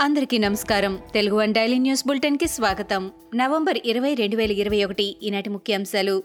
అందరికీ నమస్కారం. Telugu one daily news బులెటిన్కి స్వాగతం. నవంబర్ ఇరవై రెండు వేల ఇరవై ఒకటి ఈనాటి ముఖ్యాంశాలు.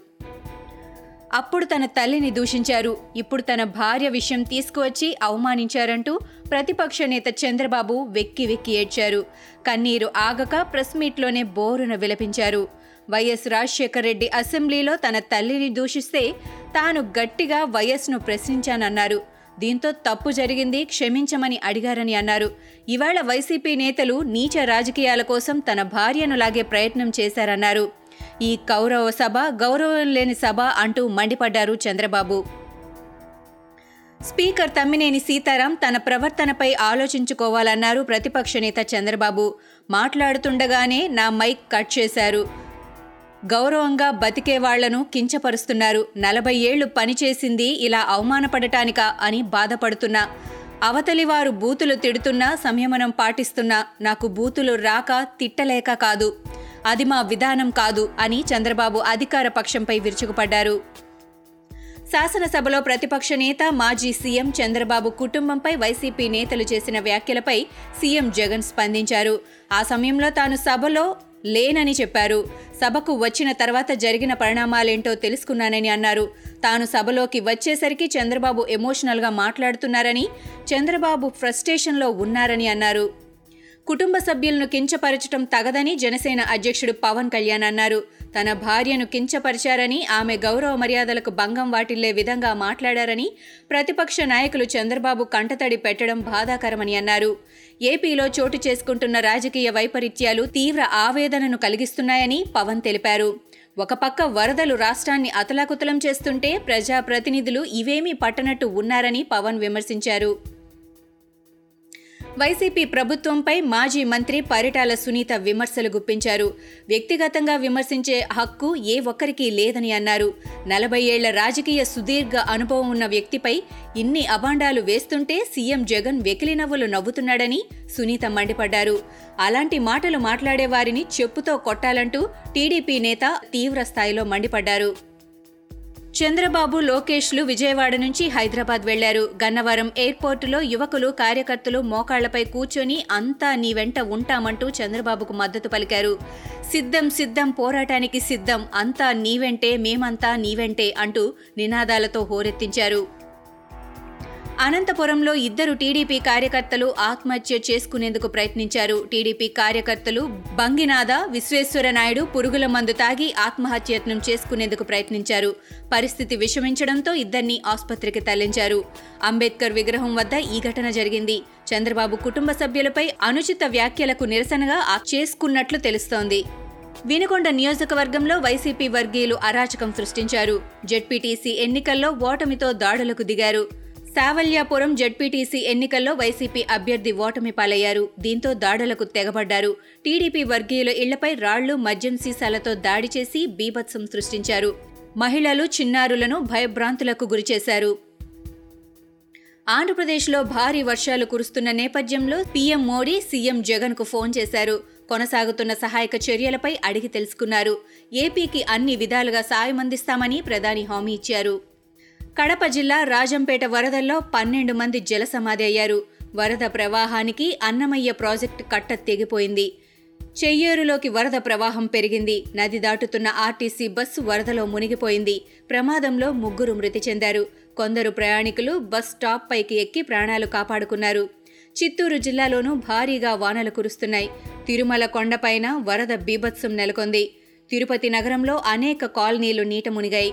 అప్పుడు తన తల్లిని దూషించారు. ఇప్పుడు తన భార్య విషయం తీసుకువచ్చి అవమానించారంటూ ప్రతిపక్ష నేత చంద్రబాబు వెక్కి వెక్కి ఏడ్చారు. కన్నీరు ఆగక ప్రెస్ మీట్లోనే బోరున విలపించారు. వైఎస్ రాజశేఖర్ రెడ్డి అసెంబ్లీలో తన తల్లిని దూషిస్తే తాను గట్టిగా వైఎస్ను ప్రశ్నించానన్నారు. దీంతో తప్పు జరిగింది క్షమించమని అడిగారని అన్నారు. ఇవాళ వైసీపీ నేతలు నీచ రాజకీయాల కోసం తన భార్యను లాగే ప్రయత్నం చేశారన్నారు. ఈ కౌరవ సభ గౌరవం లేని సభ అంటూ మండిపడ్డారు చంద్రబాబు. స్పీకర్ తమ్మినేని సీతారాం తన ప్రవర్తనపై ఆలోచించుకోవాలన్నారు ప్రతిపక్ష నేత చంద్రబాబు. మాట్లాడుతుండగానే నా మైక్ కట్ చేశారు. గౌరవంగా బతికే వాళ్ళను కించపరుస్తున్నారు. నలభై ఏళ్ళు పనిచేసింది ఇలా అవమానపడటానికా అని బాధపడుతున్నా. అవతలి వారు బూతులు తిడుతున్నా సంయమనం పాటిస్తున్నా నాకు బూతులు రాక తిట్టలేక కాదు. అది మా విధానం కాదు అని చంద్రబాబు అధికార పక్షంపై విరుచుకుపడ్డారు. శాసనసభలో ప్రతిపక్ష నేత మాజీ సీఎం చంద్రబాబు కుటుంబంపై వైసీపీ నేతలు చేసిన వ్యాఖ్యలపై సీఎం జగన్ స్పందించారు. ఆ సమయంలో తాను సభలో లేనని చెప్పారు. సభకు వచ్చిన తర్వాత జరిగిన పరిణామాలేంటో తెలుసుకున్నానని అన్నారు. తాను సభలోకి వచ్చేసరికి చంద్రబాబు ఎమోషనల్గా మాట్లాడుతున్నారని చంద్రబాబు ఫ్రస్ట్రేషన్లో ఉన్నారని అన్నారు. కుటుంబ సభ్యులను కించపరచడం తగదని జనసేన అధ్యక్షుడు పవన్ కళ్యాణ్ అన్నారు. తన భార్యను కించపరిచారని ఆమె గౌరవ మర్యాదలకు భంగం వాటిల్లే విధంగా మాట్లాడారని ప్రతిపక్ష నాయకులు చంద్రబాబు కంటతడి పెట్టడం బాధాకరమని అన్నారు. ఏపీలో చోటు చేసుకుంటున్న రాజకీయ వైపరీత్యాలు తీవ్ర ఆవేదనను కలిగిస్తున్నాయని పవన్ తెలిపారు. ఒకపక్క వరదలు రాష్ట్రాన్ని అతలాకుతలం చేస్తుంటే ప్రజాప్రతినిధులు ఇవేమీ పట్టనట్టు ఉన్నారని పవన్ విమర్శించారు. వైసీపీ ప్రభుత్వంపై మాజీ మంత్రి పరిటాల సునీత విమర్శలు గుప్పించారు. వ్యక్తిగతంగా విమర్శించే హక్కు ఏ ఒక్కరికీ లేదని అన్నారు. నలభై ఏళ్ళ రాజకీయ సుదీర్ఘ అనుభవం ఉన్న వ్యక్తిపై ఇన్ని అభాండాలు వేస్తుంటే సీఎం జగన్ వెకిలి నవ్వులు నవ్వుతున్నాడని సునీత మండిపడ్డారు. అలాంటి మాటలు మాట్లాడే వారిని చెప్పుతో కొట్టాలంటూ టీడీపీ నేత తీవ్ర స్థాయిలో మండిపడ్డారు. చంద్రబాబు లోకేష్లు విజయవాడ నుంచి హైదరాబాద్ వెళ్ళారు. గన్నవరం ఎయిర్పోర్టులో యువకులు కార్యకర్తలు మోకాళ్ళపై కూర్చొని అంతా నీ వెంట ఉంటామంటూ చంద్రబాబుకు మద్దతు పలికారు. సిద్ధం సిద్ధం పోరాటానికి సిద్ధం అంతా నీవెంటే మేమంతా నీవెంటే అంటూ నినాదాలతో హోరెత్తించారు. అనంతపురంలో ఇద్దరు టీడీపీ కార్యకర్తలు ఆత్మహత్య చేసుకునేందుకు ప్రయత్నించారు. టీడీపీ కార్యకర్తలు బంగినాథ విశ్వేశ్వర నాయుడు పురుగుల మందు తాగి ఆత్మహత్యత్నం చేసుకునేందుకు ప్రయత్నించారు. పరిస్థితి విషమించడంతో ఇద్దరిని ఆసుపత్రికి తరలించారు. అంబేద్కర్ విగ్రహం వద్ద ఈ ఘటన జరిగింది. చంద్రబాబు కుటుంబ సభ్యులపై అనుచిత వ్యాఖ్యలకు నిరసనగా చేసుకున్నట్లు తెలుస్తోంది. వినుకొండ నియోజకవర్గంలో వైసీపీ వర్గీయులు అరాచకం సృష్టించారు. జెడ్పీటీసీ ఎన్నికల్లో ఓటమితో దాడులకు దిగారు. సావల్యాపురం జడ్పీటీసీ ఎన్నికల్లో వైసీపీ అభ్యర్థి ఓటమి పాలయ్యారు. దీంతో దాడులకు తెగబడ్డారు. టీడీపీ వర్గీయుల ఇళ్ళపై రాళ్ళు మద్యం సీసాలతో దాడి చేసి బీభత్సం సృష్టించారు. మహిళలు చిన్నారులను భయభ్రాంతులకు గురిచేశారు. ఆంధ్రప్రదేశ్లో భారీ వర్షాలు కురుస్తున్న నేపథ్యంలో పీఎం మోడీ సీఎం జగన్కు ఫోన్ చేశారు. కొనసాగుతున్న సహాయక చర్యలపై అడిగి తెలుసుకున్నారు. ఏపీకి అన్ని విధాలుగా సాయం అందిస్తామని ప్రధాని హామీ ఇచ్చారు. కడప జిల్లా రాజంపేట వరదల్లో పన్నెండు మంది జలసమాధి అయ్యారు. వరద ప్రవాహానికి అన్నమయ్య ప్రాజెక్టు కట్ట తెగిపోయింది. చెయ్యేరులోకి వరద ప్రవాహం పెరిగింది. నది దాటుతున్న ఆర్టీసీ బస్సు వరదలో మునిగిపోయింది. ప్రమాదంలో ముగ్గురు మృతి చెందారు. కొందరు ప్రయాణికులు బస్ స్టాప్ పైకి ఎక్కి ప్రాణాలు కాపాడుకున్నారు. చిత్తూరు జిల్లాలోనూ భారీగా వానలు కురుస్తున్నాయి. తిరుమల కొండపైన వరద బీభత్సం నెలకొంది. తిరుపతి నగరంలో అనేక కాలనీలు నీట మునిగాయి.